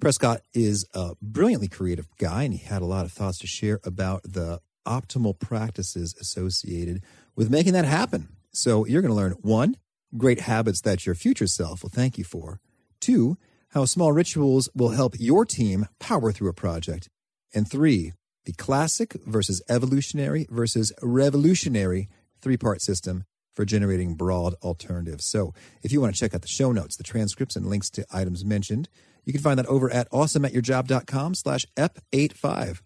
Prescott is a brilliantly creative guy, and he had a lot of thoughts to share about the optimal practices associated with making that happen. So, you're going to learn one, great habits that your future self will thank you for, two, how small rituals will help your team power through a project, and three, the classic versus evolutionary versus revolutionary three part system for generating broad alternatives. So, if you want to check out the show notes, the transcripts, and links to items mentioned, you can find that over at awesomeatyourjob.com slash ep85.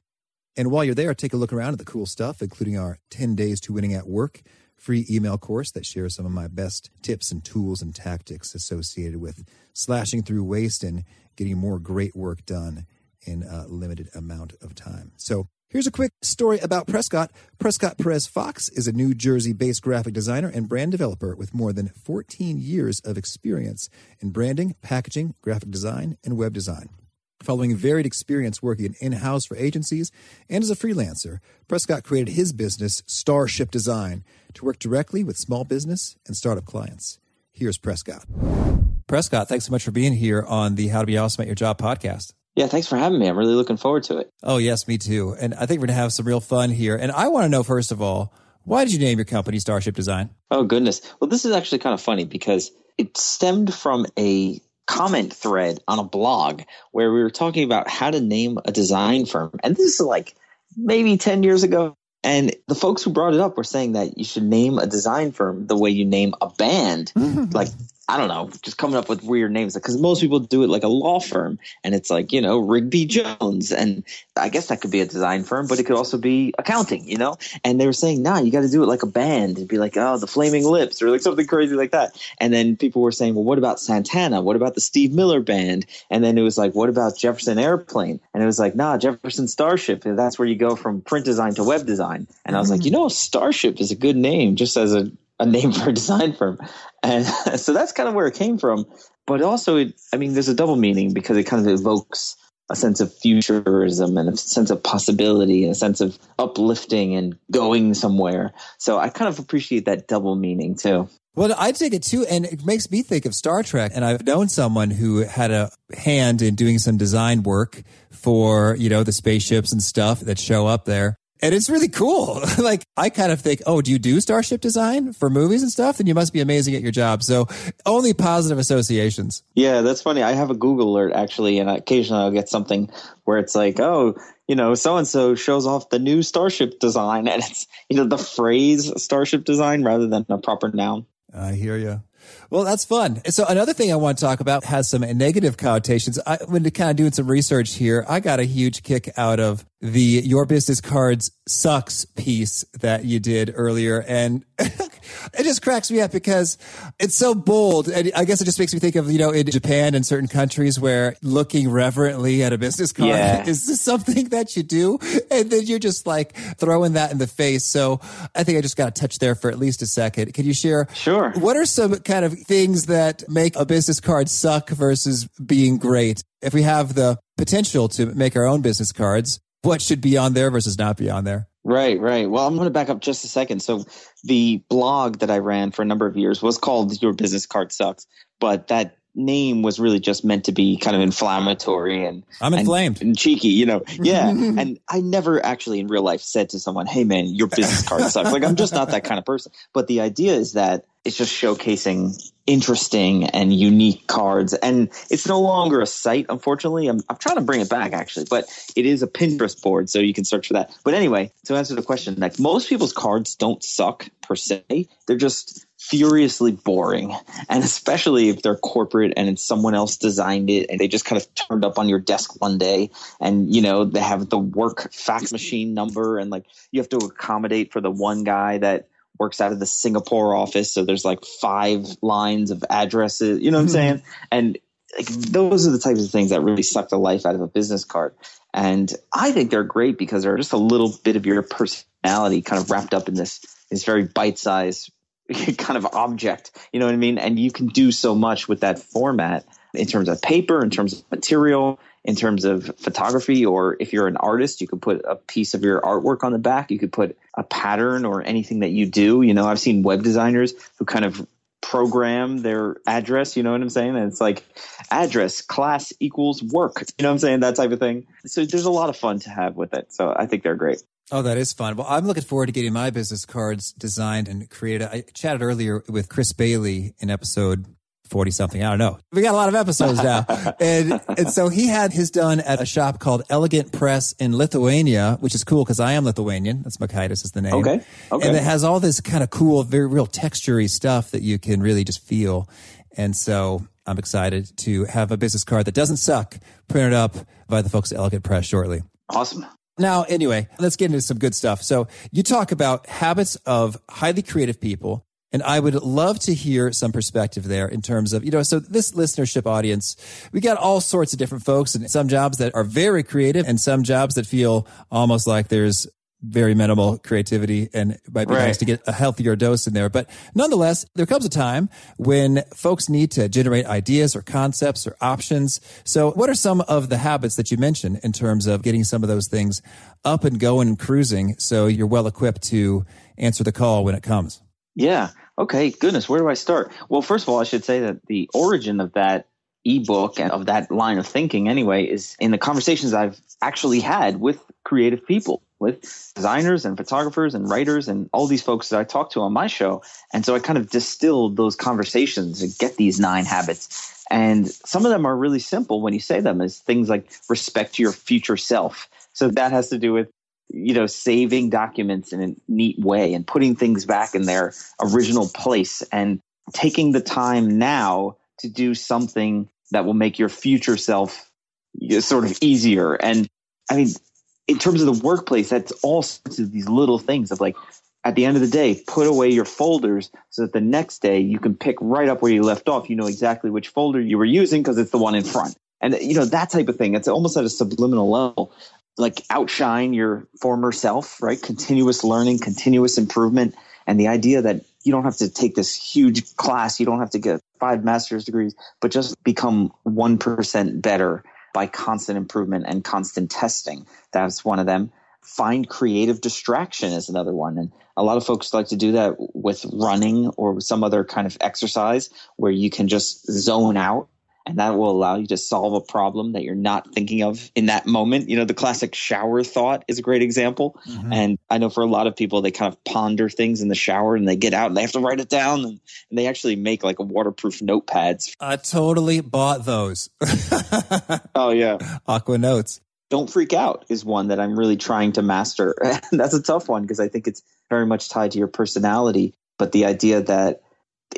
And while you're there, take a look around at the cool stuff, including our 10 Days to Winning at Work free email course that shares some of my best tips and tools and tactics associated with slashing through waste and getting more great work done in a limited amount of time. So Here's a quick story about Prescott. Prescott Perez Fox is a New Jersey based graphic designer and brand developer with more than 14 years of experience in branding, packaging, graphic design, and web design. Following varied experience working in house for agencies and as a freelancer, Prescott created his business, Starship Design, to work directly with small business and startup clients. Here's Prescott. Prescott, thanks so much for being here on the How to Be Awesome at Your Job podcast. Yeah, thanks for having me. I'm really looking forward to it. Oh, yes, me too. And I think we're going to have some real fun here. And I want to know, first of all, why did you name your company Starship Design? Oh, goodness. Well, this is actually kind of funny because it stemmed from a comment thread on a blog where we were talking about how to name a design firm. And this is like maybe 10 years ago. And the folks who brought it up were saying that you should name a design firm the way you name a band, like I don't know, just coming up with weird names because most people do it like a law firm and it's like, you know, Rigby Jones. And I guess that could be a design firm, but it could also be accounting, you know? And they were saying, nah, you got to do it like a band. It'd be like, oh, the Flaming Lips or like something crazy like that. And then people were saying, well, what about Santana? What about the Steve Miller Band? And then it was like, what about Jefferson Airplane? And it was like, nah, Jefferson Starship. And that's where you go from print design to web design. And I was like, mm. you know, Starship is a good name just as a a name for a design firm. And so that's kind of where it came from. But also, it, I mean, there's a double meaning because it kind of evokes a sense of futurism and a sense of possibility and a sense of uplifting and going somewhere. So I kind of appreciate that double meaning too. Well, I take it too, and it makes me think of Star Trek. And I've known someone who had a hand in doing some design work for, you know, the spaceships and stuff that show up there. And it's really cool. like I kind of think, oh, do you do starship design for movies and stuff? Then you must be amazing at your job. So only positive associations. Yeah, that's funny. I have a Google alert actually, and occasionally I'll get something where it's like, oh, you know, so and so shows off the new starship design, and it's you know the phrase starship design rather than a proper noun. I hear you. Well, that's fun. So another thing I want to talk about has some negative connotations. I, when kind of doing some research here, I got a huge kick out of the Your Business Cards Sucks piece that you did earlier. And it just cracks me up because it's so bold. And I guess it just makes me think of, you know, in Japan and certain countries where looking reverently at a business card yeah. is this something that you do. And then you're just like throwing that in the face. So I think I just got to touch there for at least a second. Can you share? Sure. What are some kind of things that make a business card suck versus being great? If we have the potential to make our own business cards, what should be on there versus not be on there. Right, right. Well, I'm going to back up just a second. So, the blog that I ran for a number of years was called Your Business Card Sucks, but that name was really just meant to be kind of inflammatory and I'm inflamed and, and cheeky, you know. Yeah. and I never actually in real life said to someone, "Hey man, your business card sucks." Like I'm just not that kind of person. But the idea is that it's just showcasing interesting and unique cards. And it's no longer a site, unfortunately. I'm, I'm trying to bring it back actually, but it is a Pinterest board, so you can search for that. But anyway, to answer the question, like most people's cards don't suck per se. They're just furiously boring. And especially if they're corporate and it's someone else designed it and they just kind of turned up on your desk one day and you know, they have the work fax machine number and like you have to accommodate for the one guy that works out of the Singapore office. So there's like five lines of addresses, you know what I'm mm-hmm. saying? And like those are the types of things that really suck the life out of a business card. And I think they're great because they're just a little bit of your personality kind of wrapped up in this this very bite-sized kind of object. You know what I mean? And you can do so much with that format in terms of paper, in terms of material, in terms of photography, or if you're an artist, you could put a piece of your artwork on the back. You could put a pattern or anything that you do. You know, I've seen web designers who kind of program their address. You know what I'm saying? And it's like address class equals work. You know what I'm saying? That type of thing. So there's a lot of fun to have with it. So I think they're great. Oh, that is fun. Well, I'm looking forward to getting my business cards designed and created. I chatted earlier with Chris Bailey in episode 40 something. I don't know. We got a lot of episodes now. and, and so he had his done at a shop called Elegant Press in Lithuania, which is cool because I am Lithuanian. That's Mockaitis is the name. Okay. Okay. And it has all this kind of cool, very real textury stuff that you can really just feel. And so I'm excited to have a business card that doesn't suck printed up by the folks at Elegant Press shortly. Awesome. Now, anyway, let's get into some good stuff. So you talk about habits of highly creative people. And I would love to hear some perspective there in terms of, you know, so this listenership audience, we got all sorts of different folks and some jobs that are very creative and some jobs that feel almost like there's very minimal creativity and it might be Right. nice to get a healthier dose in there. But nonetheless, there comes a time when folks need to generate ideas or concepts or options. So what are some of the habits that you mentioned in terms of getting some of those things up and going and cruising so you're well equipped to answer the call when it comes? Yeah. Okay. Goodness. Where do I start? Well, first of all, I should say that the origin of that ebook and of that line of thinking, anyway, is in the conversations I've actually had with creative people, with designers and photographers and writers and all these folks that I talk to on my show. And so I kind of distilled those conversations to get these nine habits. And some of them are really simple when you say them as things like respect your future self. So that has to do with you know, saving documents in a neat way and putting things back in their original place and taking the time now to do something that will make your future self sort of easier. And I mean, in terms of the workplace, that's all sorts of these little things of like, at the end of the day, put away your folders so that the next day you can pick right up where you left off. You know exactly which folder you were using because it's the one in front. And, you know, that type of thing. It's almost at a subliminal level like outshine your former self, right? Continuous learning, continuous improvement, and the idea that you don't have to take this huge class, you don't have to get five master's degrees, but just become 1% better by constant improvement and constant testing. That's one of them. Find creative distraction is another one. And a lot of folks like to do that with running or some other kind of exercise where you can just zone out and that will allow you to solve a problem that you're not thinking of in that moment. You know, the classic shower thought is a great example. Mm-hmm. And I know for a lot of people, they kind of ponder things in the shower and they get out and they have to write it down and, and they actually make like waterproof notepads. I totally bought those. Oh, yeah. Aqua Notes. Don't freak out is one that I'm really trying to master. That's a tough one because I think it's very much tied to your personality. But the idea that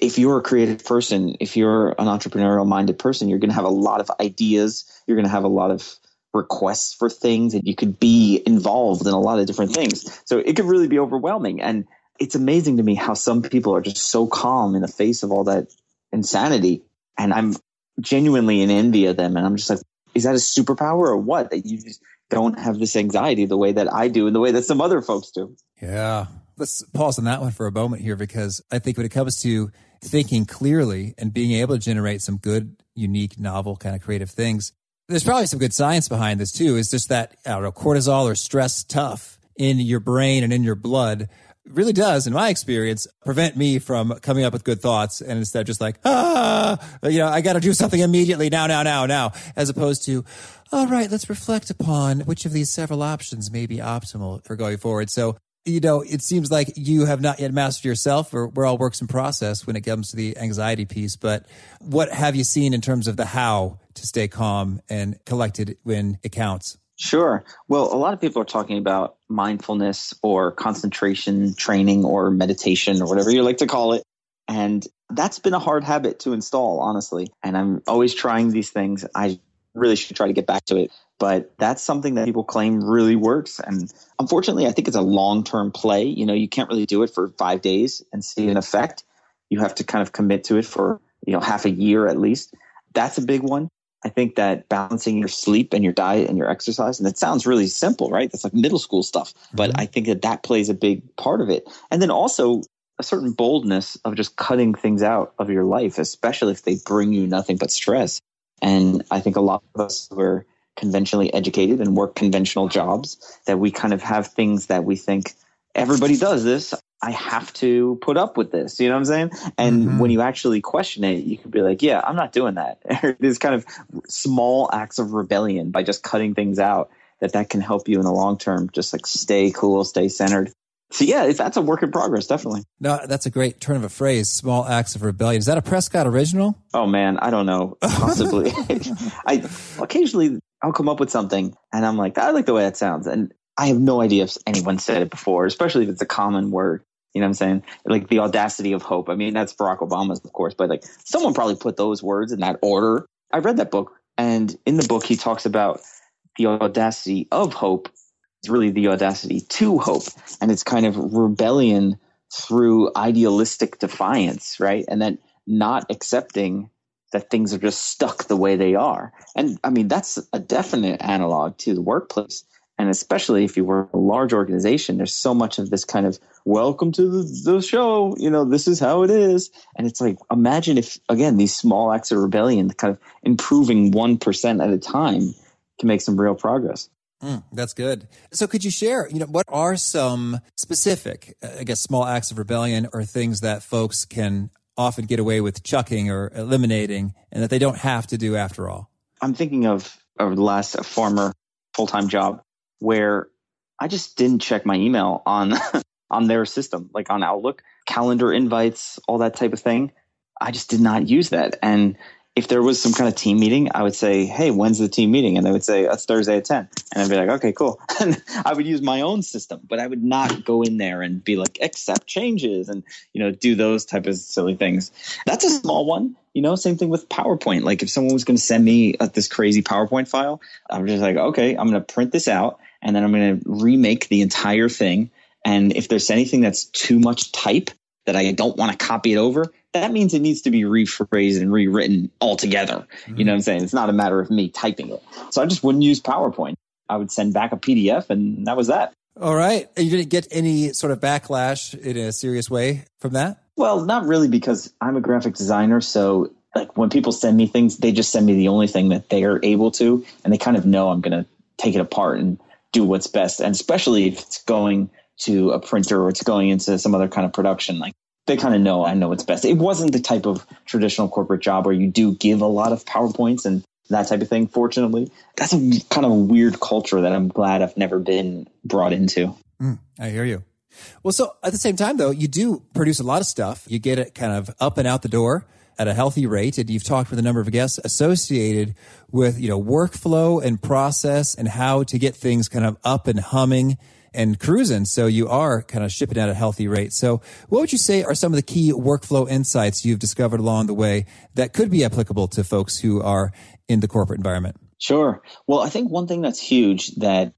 if you're a creative person, if you're an entrepreneurial minded person, you're going to have a lot of ideas. You're going to have a lot of requests for things and you could be involved in a lot of different things. So it could really be overwhelming. And it's amazing to me how some people are just so calm in the face of all that insanity. And I'm genuinely in envy of them. And I'm just like, is that a superpower or what? That you just don't have this anxiety the way that I do and the way that some other folks do. Yeah. Let's pause on that one for a moment here because I think when it comes to thinking clearly and being able to generate some good, unique, novel kind of creative things, there's probably some good science behind this too. It's just that, I don't know, cortisol or stress tough in your brain and in your blood really does, in my experience, prevent me from coming up with good thoughts. And instead just like, ah, you know, I got to do something immediately now, now, now, now, as opposed to, all right, let's reflect upon which of these several options may be optimal for going forward. So, you know, it seems like you have not yet mastered yourself, or we're all works in process when it comes to the anxiety piece. But what have you seen in terms of the how to stay calm and collected when it counts? Sure. Well, a lot of people are talking about mindfulness or concentration training or meditation or whatever you like to call it. And that's been a hard habit to install, honestly. And I'm always trying these things. I really should try to get back to it. But that's something that people claim really works. And unfortunately, I think it's a long term play. You know, you can't really do it for five days and see an effect. You have to kind of commit to it for, you know, half a year at least. That's a big one. I think that balancing your sleep and your diet and your exercise, and it sounds really simple, right? That's like middle school stuff. But mm-hmm. I think that that plays a big part of it. And then also a certain boldness of just cutting things out of your life, especially if they bring you nothing but stress. And I think a lot of us who are conventionally educated and work conventional jobs, that we kind of have things that we think everybody does this. I have to put up with this. You know what I'm saying? And mm-hmm. when you actually question it, you can be like, yeah, I'm not doing that. These kind of small acts of rebellion by just cutting things out that that can help you in the long term. Just like stay cool, stay centered. So yeah, that's a work in progress, definitely. No, that's a great turn of a phrase. Small acts of rebellion. Is that a Prescott original? Oh man, I don't know. Possibly. I occasionally I'll come up with something and I'm like, I like the way that sounds, and I have no idea if anyone said it before, especially if it's a common word. You know what I'm saying? Like the audacity of hope. I mean, that's Barack Obama's, of course, but like someone probably put those words in that order. I read that book, and in the book, he talks about the audacity of hope. It's really the audacity to hope, and it's kind of rebellion through idealistic defiance, right? And then not accepting that things are just stuck the way they are. And I mean, that's a definite analog to the workplace and especially if you work a large organization there's so much of this kind of welcome to the, the, show you know this is how it is and it's like imagine if again these small acts of rebellion kind of improving 1% at a time can make some real progress Mm, that's good. So, could you share, you know, what are some specific, I guess, small acts of rebellion or things that folks can often get away with chucking or eliminating and that they don't have to do after all? I'm thinking of, of the last former full time job where I just didn't check my email on on their system, like on Outlook, calendar invites, all that type of thing. I just did not use that. And if there was some kind of team meeting, I would say, "Hey, when's the team meeting?" And they would say, "That's Thursday at 10." And I'd be like, "Okay, cool." And I would use my own system, but I would not go in there and be like, "Accept changes," and you know, do those type of silly things. That's a small one. You know, same thing with PowerPoint. Like if someone was going to send me uh, this crazy PowerPoint file, I'm just like, "Okay, I'm going to print this out." and then I'm going to remake the entire thing. And if there's anything that's too much type that I don't want to copy it over, that means it needs to be rephrased and rewritten altogether. Mm-hmm. You know what I'm saying? It's not a matter of me typing it. So I just wouldn't use PowerPoint. I would send back a PDF and that was that. All right. You didn't get any sort of backlash in a serious way from that? Well, not really because I'm a graphic designer. So like when people send me things, they just send me the only thing that they are able to, and they kind of know I'm going to take it apart and do what's best. And especially if it's going to a printer or it's going into some other kind of production, like they kind of know I know what's best. It wasn't the type of traditional corporate job where you do give a lot of PowerPoints and that type of thing. Fortunately, that's a kind of a weird culture that I'm glad I've never been brought into. Mm, I hear you. Well, so at the same time, though, you do produce a lot of stuff. You get it kind of up and out the door at a healthy rate. And you've talked with a number of guests associated with, you know, workflow and process and how to get things kind of up and humming and cruising. So you are kind of shipping at a healthy rate. So what would you say are some of the key workflow insights you've discovered along the way that could be applicable to folks who are in the corporate environment? Sure. Well, I think one thing that's huge that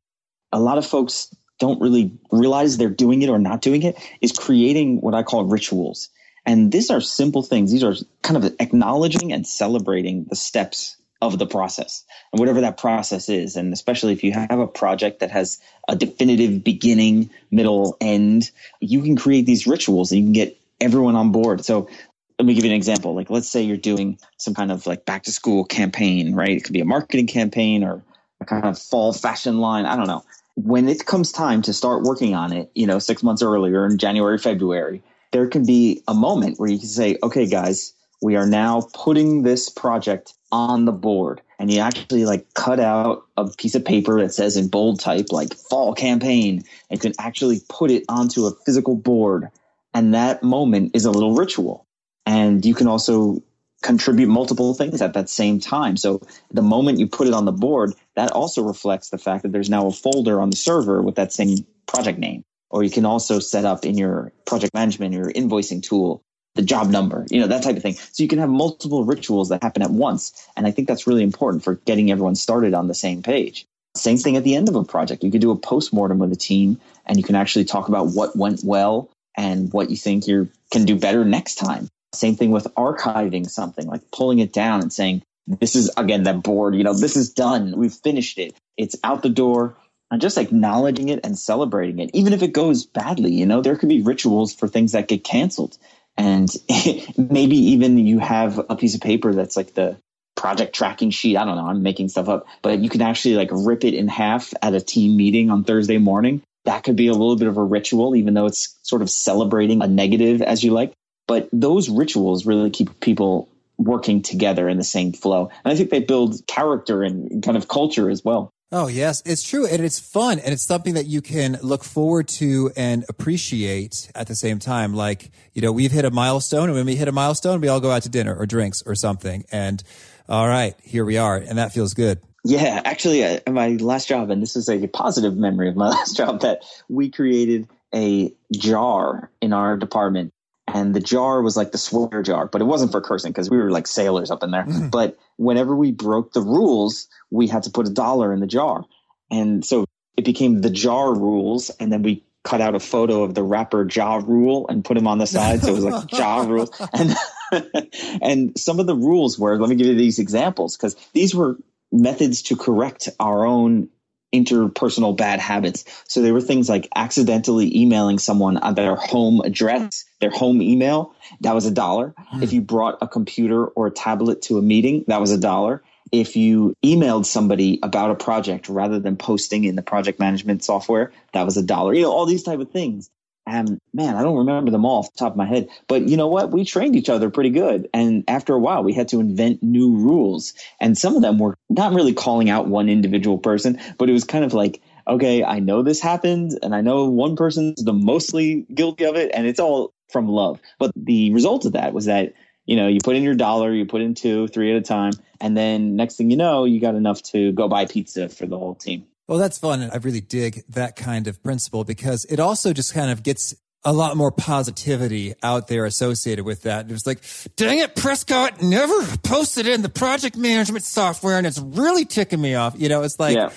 a lot of folks don't really realize they're doing it or not doing it is creating what I call rituals. And these are simple things. These are kind of acknowledging and celebrating the steps of the process and whatever that process is. And especially if you have a project that has a definitive beginning, middle, end, you can create these rituals and you can get everyone on board. So let me give you an example. Like, let's say you're doing some kind of like back to school campaign, right? It could be a marketing campaign or a kind of fall fashion line. I don't know. When it comes time to start working on it, you know, six months earlier in January, February, there can be a moment where you can say, okay, guys, we are now putting this project on the board. And you actually like cut out a piece of paper that says in bold type, like fall campaign, and can actually put it onto a physical board. And that moment is a little ritual. And you can also contribute multiple things at that same time. So the moment you put it on the board, that also reflects the fact that there's now a folder on the server with that same project name or you can also set up in your project management your invoicing tool the job number you know that type of thing so you can have multiple rituals that happen at once and i think that's really important for getting everyone started on the same page same thing at the end of a project you could do a post-mortem with a team and you can actually talk about what went well and what you think you can do better next time same thing with archiving something like pulling it down and saying this is again that board, you know, this is done. We've finished it. It's out the door. And just acknowledging it and celebrating it, even if it goes badly, you know, there could be rituals for things that get canceled. And maybe even you have a piece of paper that's like the project tracking sheet. I don't know. I'm making stuff up, but you can actually like rip it in half at a team meeting on Thursday morning. That could be a little bit of a ritual, even though it's sort of celebrating a negative as you like. But those rituals really keep people working together in the same flow. And I think they build character and kind of culture as well. Oh, yes, it's true. And it's fun. And it's something that you can look forward to and appreciate at the same time. Like, you know, we've hit a milestone and when we hit a milestone, we all go out to dinner or drinks or something. And all right, here we are. And that feels good. Yeah, actually, uh, my last job, and this is a positive memory of my last job, that we created a jar in our department. And the jar was like the swear jar, but it wasn't for cursing because we were like sailors up in there. Mm. But whenever we broke the rules, we had to put a dollar in the jar. And so it became the jar rules. And then we cut out a photo of the rapper Ja Rule and put him on the side. So it was like Ja Rule. And, and some of the rules were, let me give you these examples because these were methods to correct our own interpersonal bad habits. So there were things like accidentally emailing someone on their home address, their home email, that was a dollar. Mm. If you brought a computer or a tablet to a meeting, that was a dollar. If you emailed somebody about a project rather than posting in the project management software, that was a dollar. You know, all these type of things. Man, I don't remember them all off the top of my head. But you know what? We trained each other pretty good. And after a while, we had to invent new rules. And some of them were not really calling out one individual person, but it was kind of like, okay, I know this happened and I know one person's the mostly guilty of it. And it's all from love. But the result of that was that, you know, you put in your dollar, you put in two, three at a time. And then next thing you know, you got enough to go buy pizza for the whole team. Well, that's fun. And I really dig that kind of principle because it also just kind of gets a lot more positivity out there associated with that. It was like, dang it, Prescott never posted it in the project management software and it's really ticking me off. You know, it's like yeah.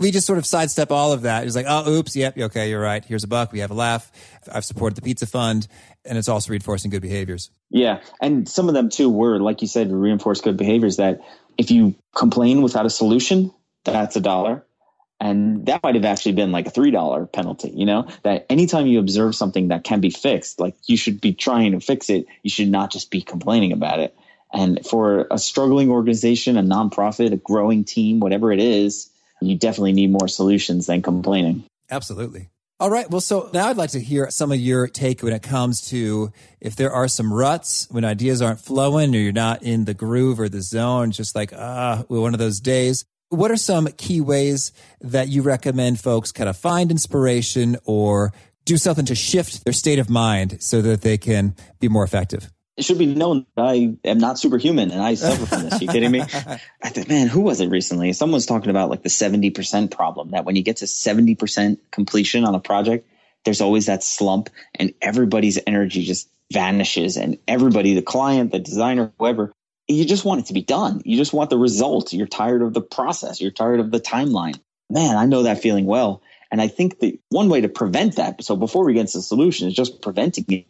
we just sort of sidestep all of that. It's like, oh, oops, yep, okay, you're right. Here's a buck. We have a laugh. I've supported the pizza fund and it's also reinforcing good behaviors. Yeah. And some of them too were, like you said, reinforce good behaviors that if you complain without a solution, that's a dollar and that might have actually been like a $3 penalty, you know, that anytime you observe something that can be fixed, like you should be trying to fix it. You should not just be complaining about it. And for a struggling organization, a nonprofit, a growing team, whatever it is, you definitely need more solutions than complaining. Absolutely. All right. Well, so now I'd like to hear some of your take when it comes to if there are some ruts when ideas aren't flowing or you're not in the groove or the zone, just like, ah, one of those days. What are some key ways that you recommend folks kind of find inspiration or do something to shift their state of mind so that they can be more effective? It should be known that I am not superhuman and I suffer from this. Are you kidding me? I thought, man, who was it recently? Someone was talking about like the 70% problem that when you get to 70% completion on a project, there's always that slump and everybody's energy just vanishes and everybody, the client, the designer, whoever, you just want it to be done. You just want the result. You're tired of the process. You're tired of the timeline. Man, I know that feeling well. And I think the one way to prevent that, so before we get to the solution, is just preventing it,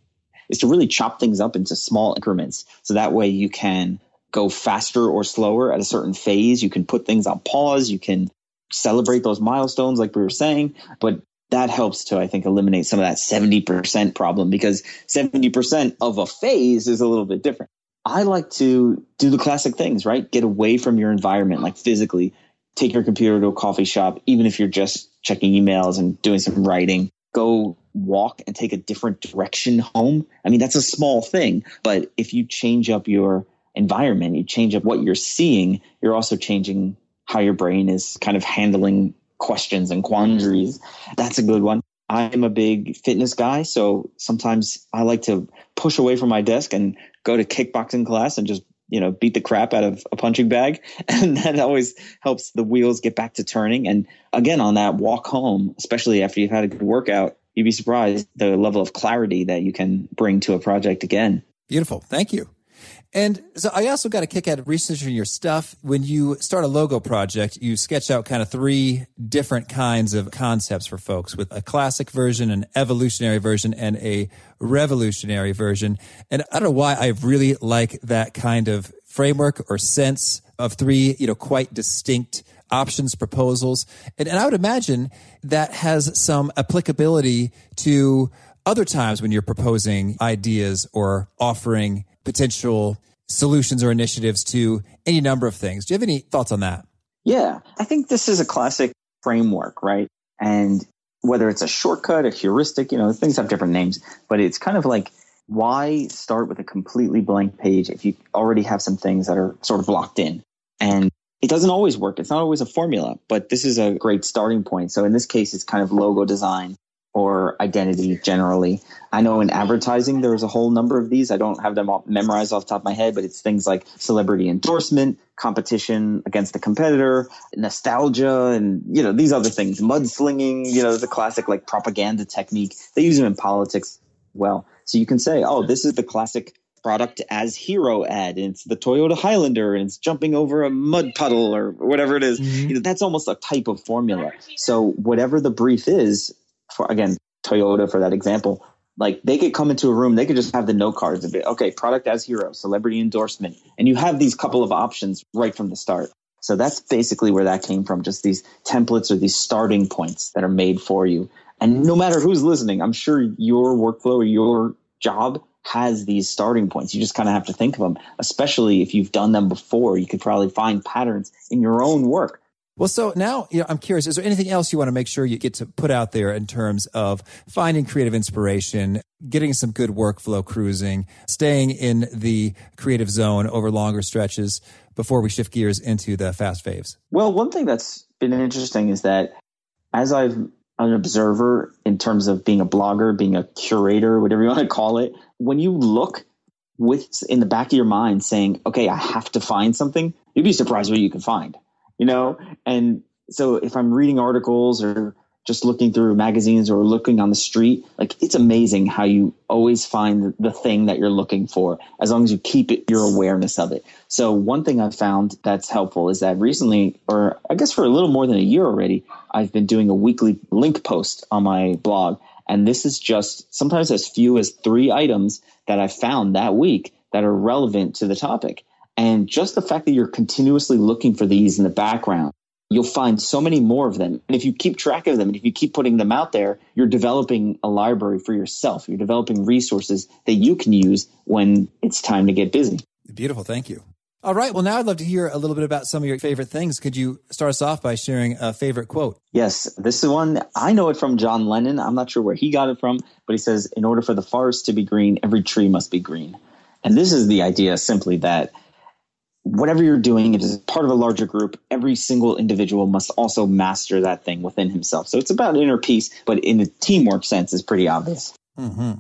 is to really chop things up into small increments. So that way you can go faster or slower at a certain phase. You can put things on pause. You can celebrate those milestones, like we were saying. But that helps to, I think, eliminate some of that 70% problem because 70% of a phase is a little bit different. I like to do the classic things, right? Get away from your environment, like physically. Take your computer to a coffee shop, even if you're just checking emails and doing some writing. Go walk and take a different direction home. I mean, that's a small thing, but if you change up your environment, you change up what you're seeing, you're also changing how your brain is kind of handling questions and quandaries. That's a good one. I'm a big fitness guy, so sometimes I like to push away from my desk and go to kickboxing class and just you know beat the crap out of a punching bag. And that always helps the wheels get back to turning. And again on that walk home especially after you've had a good workout you'd be surprised the level of clarity that you can bring to a project again. Beautiful. Thank you and so I also got a kick out of researching your stuff. When you start a logo project, you sketch out kind of three different kinds of concepts for folks with a classic version, an evolutionary version, and a revolutionary version. And I don't know why I really like that kind of framework or sense of three, you know, quite distinct options proposals. And, and I would imagine that has some applicability to other times when you're proposing ideas or offering potential solutions or initiatives to any number of things. Do you have any thoughts on that? Yeah, I think this is a classic framework, right? And whether it's a shortcut, a heuristic, you know, things have different names, but it's kind of like why start with a completely blank page if you already have some things that are sort of locked in? And it doesn't always work. It's not always a formula, but this is a great starting point. So in this case, it's kind of logo design or identity generally. I know in advertising, there's a whole number of these. I don't have them all memorized off the top of my head, but it's things like celebrity endorsement, competition against the competitor, nostalgia, and, you know, these other things, mudslinging, you know, the classic like propaganda technique. They use them in politics well. So you can say, oh, this is the classic product as hero ad and it's the Toyota Highlander and it's jumping over a mud puddle or whatever it is. Mm-hmm. You know, that's almost a type of formula. So whatever the brief is, for again Toyota for that example, like they could come into a room, they could just have the note cards a bit. Okay, product as hero, celebrity endorsement, and you have these couple of options right from the start. So that's basically where that came from. Just these templates or these starting points that are made for you. And no matter who's listening, I'm sure your workflow or your job has these starting points. You just kind of have to think of them, especially if you've done them before. You could probably find patterns in your own work well, so now you know, I'm curious, is there anything else you want to make sure you get to put out there in terms of finding creative inspiration, getting some good workflow cruising, staying in the creative zone over longer stretches before we shift gears into the fast faves? Well, one thing that's been interesting is that as I've an observer in terms of being a blogger, being a curator, whatever you want to call it, when you look with in the back of your mind saying, okay, I have to find something, you'd be surprised what you can find you know? And so if I'm reading articles or just looking through magazines or looking on the street, like it's amazing how you always find the thing that you're looking for as long as you keep it, your awareness of it. So one thing I've found that's helpful is that recently, or I guess for a little more than a year already, I've been doing a weekly link post on my blog. And this is just sometimes as few as three items that I found that week that are relevant to the topic. And just the fact that you're continuously looking for these in the background, you'll find so many more of them. And if you keep track of them and if you keep putting them out there, you're developing a library for yourself. You're developing resources that you can use when it's time to get busy. Beautiful. Thank you. All right. Well, now I'd love to hear a little bit about some of your favorite things. Could you start us off by sharing a favorite quote? Yes. This is one, I know it from John Lennon. I'm not sure where he got it from, but he says, in order for the forest to be green, every tree must be green. And this is the idea simply that whatever you're doing, it is part of a larger group. Every single individual must also master that thing within himself. So it's about inner peace, but in a teamwork sense, is pretty obvious. Mm-hmm.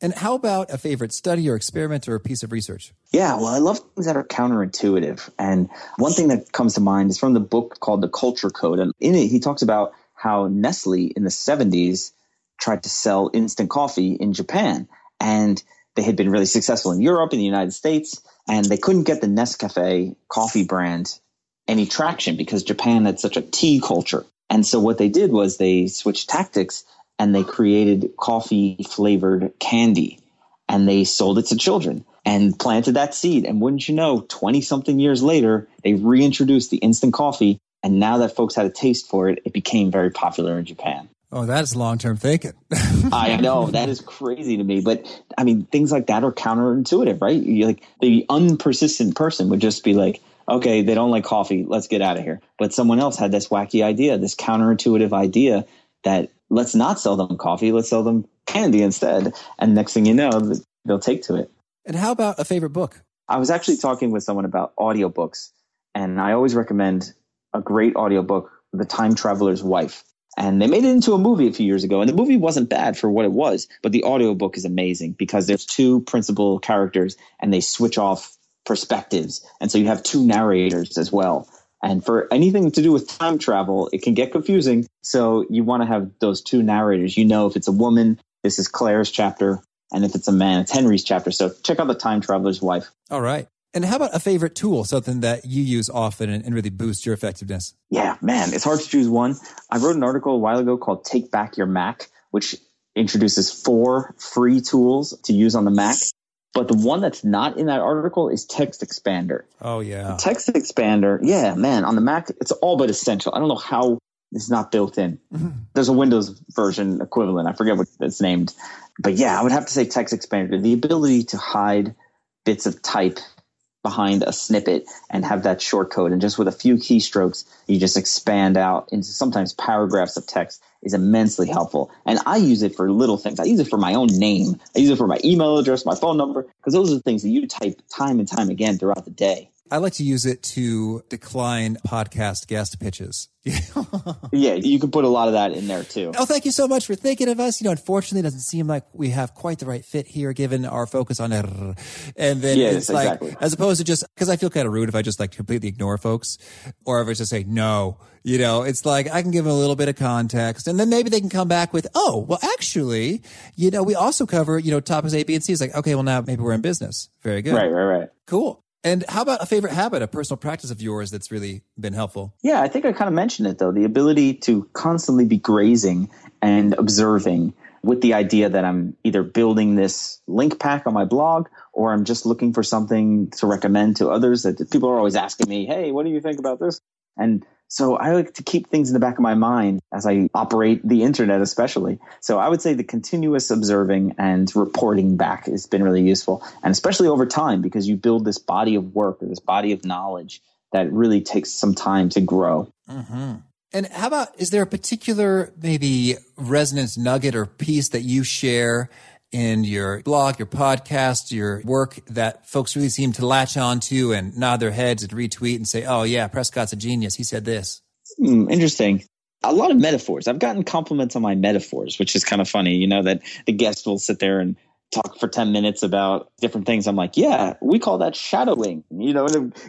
And how about a favorite study or experiment or a piece of research? Yeah, well, I love things that are counterintuitive. And one thing that comes to mind is from the book called The Culture Code. And in it, he talks about how Nestle in the 70s tried to sell instant coffee in Japan. And they had been really successful in Europe, in the United States and they couldn't get the Nescafe coffee brand any traction because Japan had such a tea culture. And so what they did was they switched tactics and they created coffee flavored candy and they sold it to children and planted that seed. And wouldn't you know, 20 something years later, they reintroduced the instant coffee. And now that folks had a taste for it, it became very popular in Japan. Oh, that's long term thinking. I know that is crazy to me, but I mean, things like that are counterintuitive, right? You like the unpersistent person would just be like, okay, they don't like coffee, let's get out of here. But someone else had this wacky idea, this counterintuitive idea that let's not sell them coffee, let's sell them candy instead. And next thing you know, they'll take to it. And how about a favorite book? I was actually talking with someone about audiobooks, and I always recommend a great audiobook, The Time Traveler's Wife and they made it into a movie a few years ago. And the movie wasn't bad for what it was but the audiobook is amazing because there's two principal characters and they switch off perspectives. And so you have two narrators as well. And for anything to do with time travel it can get confusing. So you want to have those two narrators. You know if it's a woman this is claire's chapter and if it's a man it's henry's chapter. So check out the time traveler's wife. All right and how about a favorite tool, something that you use often and, and, really boosts your effectiveness? Yeah, man, it's hard to choose one. I wrote an article a while ago called Take Back Your Mac, which introduces four free tools to use on the Mac. But the one that's not in that article is Text Expander. Oh yeah. Text Expander, yeah, man, on the Mac, it's all but essential. I don't know how it's not built in. Mm-hmm. There's a Windows version equivalent. I forget what it's named. But yeah, I would have to say Text Expander. The ability to hide bits of type behind a snippet and have that short code. And just with a few keystrokes, you just expand out into sometimes paragraphs of text is immensely helpful. And I use it for little things. I use it for my own name. I use it for my email address, my phone number, because those are the things that you type time and time again throughout the day. I like to use it to decline podcast guest pitches. yeah, you can put a lot of that in there too. Oh, thank you so much for thinking of us. You know, unfortunately, it doesn't seem like we have quite the right fit here, given our focus on it. And then yes, it's like, exactly. as opposed to just because I feel kind of rude if I just like completely ignore folks, or if I just say no. You know, it's like I can give them a little bit of context, and then maybe they can come back with, "Oh, well, actually, you know, we also cover you know topics A, B, and C." It's like, okay, well, now maybe we're in business. Very good. Right, right, right. Cool. And how about a favorite habit, a personal practice of yours that's really been helpful? Yeah, I think I kind of mentioned it though the ability to constantly be grazing and observing with the idea that I'm either building this link pack on my blog or I'm just looking for something to recommend to others that people are always asking me, hey, what do you think about this? And so I like to keep things in the back of my mind as I operate the internet, especially. So I would say the continuous observing and reporting back has been really useful, and especially over time because you build this body of work or this body of knowledge that really takes some time to grow. Mm-hmm. And how about is there a particular maybe resonance nugget or piece that you share in your blog, your podcast, your work that folks really seem to latch on to and nod their heads and retweet and say, oh, yeah, Prescott's a genius. He said this. Hmm, interesting. A lot of metaphors. I've gotten compliments on my metaphors, which is kind of funny. You know, that the guest will sit there and talk for 10 minutes about different things. I'm like, yeah, we call that shadowing, you know,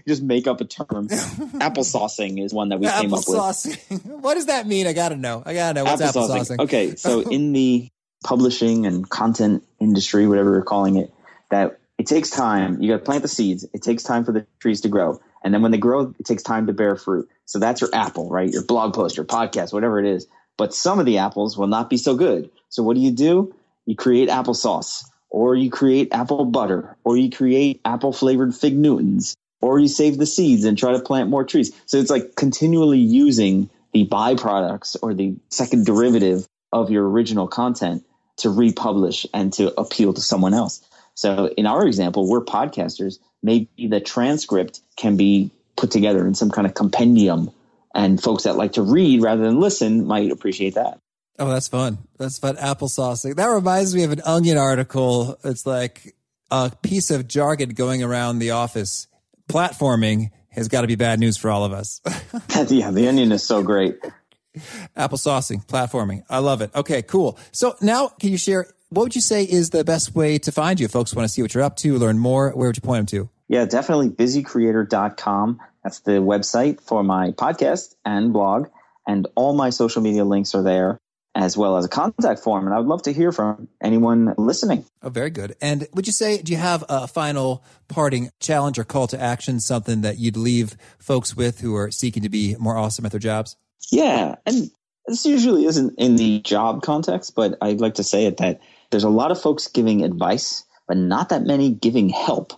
just make up a term. applesaucing is one that we came up with. what does that mean? I got to know. I got to know. What's applesaucing? applesaucing? Okay. So in the publishing and content industry, whatever you're calling it, that it takes time. You got to plant the seeds. It takes time for the trees to grow. And then when they grow, it takes time to bear fruit. So that's your apple, right? Your blog post, your podcast, whatever it is. But some of the apples will not be so good. So what do you do? You create applesauce or you create apple butter or you create apple flavored fig Newtons or you save the seeds and try to plant more trees. So it's like continually using the byproducts or the second derivative of your original content to republish and to appeal to someone else. So in our example, we're podcasters. Maybe the transcript can be put together in some kind of compendium and folks that like to read rather than listen might appreciate that. Oh, that's fun. That's fun. Applesauce. That reminds me of an Onion article. It's like a piece of jargon going around the office. Platforming has got to be bad news for all of us. yeah, the Onion is so great. Applesaucing, platforming. I love it. Okay, cool. So now can you share what would you say is the best way to find you? If folks want to see what you're up to, learn more, where would you point them to? Yeah, definitely busycreator.com. That's the website for my podcast and blog. And all my social media links are there as well as a contact form. And I would love to hear from anyone listening. Oh, very good. And would you say, do you have a final parting challenge or call to action, something that you'd leave folks with who are seeking to be more awesome at their jobs? Yeah. And this usually isn't in the job context, but I'd like to say it that there's a lot of folks giving advice, but not that many giving help.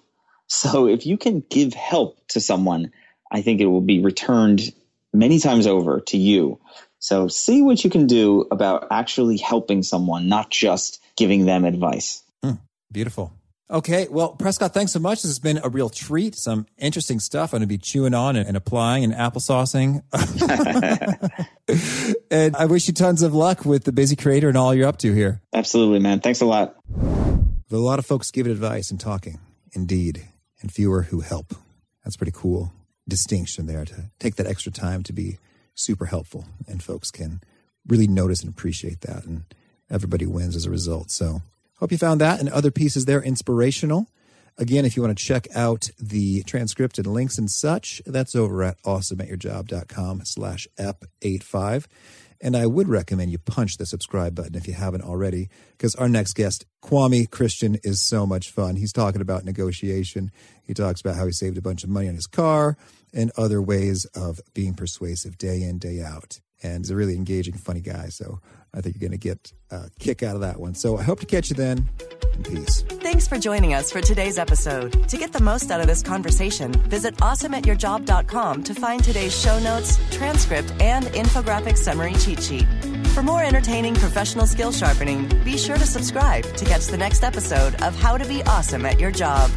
So if you can give help to someone, I think it will be returned many times over to you. So see what you can do about actually helping someone, not just giving them advice. Mm, beautiful. Okay, well, Prescott, thanks so much. This has been a real treat. Some interesting stuff I'm going to be chewing on and, and applying and applesaucing. and I wish you tons of luck with the busy creator and all you're up to here. Absolutely, man. Thanks a lot. a lot of folks give advice and talking, indeed, and fewer who help. That's pretty cool distinction there to take that extra time to be super helpful, and folks can really notice and appreciate that, and everybody wins as a result. So Hope you found that and other pieces there inspirational. Again, if you want to check out the transcript and links and such, that's over at awesomeatyourjob.com slash ep85. And I would recommend you punch the subscribe button if you haven't already, because our next guest, Kwame Christian, is so much fun. He's talking about negotiation. He talks about how he saved a bunch of money on his car and other ways of being persuasive day in, day out. And he's a really engaging, funny guy. So I think you're going to get a kick out of that one. So I hope to catch you then. and peace. Thanks for joining us for today's episode. To get the most out of this conversation, visit awesomeatyourjob.com to find today's show notes, transcript, and infographic summary cheat sheet. For more entertaining professional skill sharpening, be sure to subscribe to catch the next episode of How to Be Awesome at Your Job.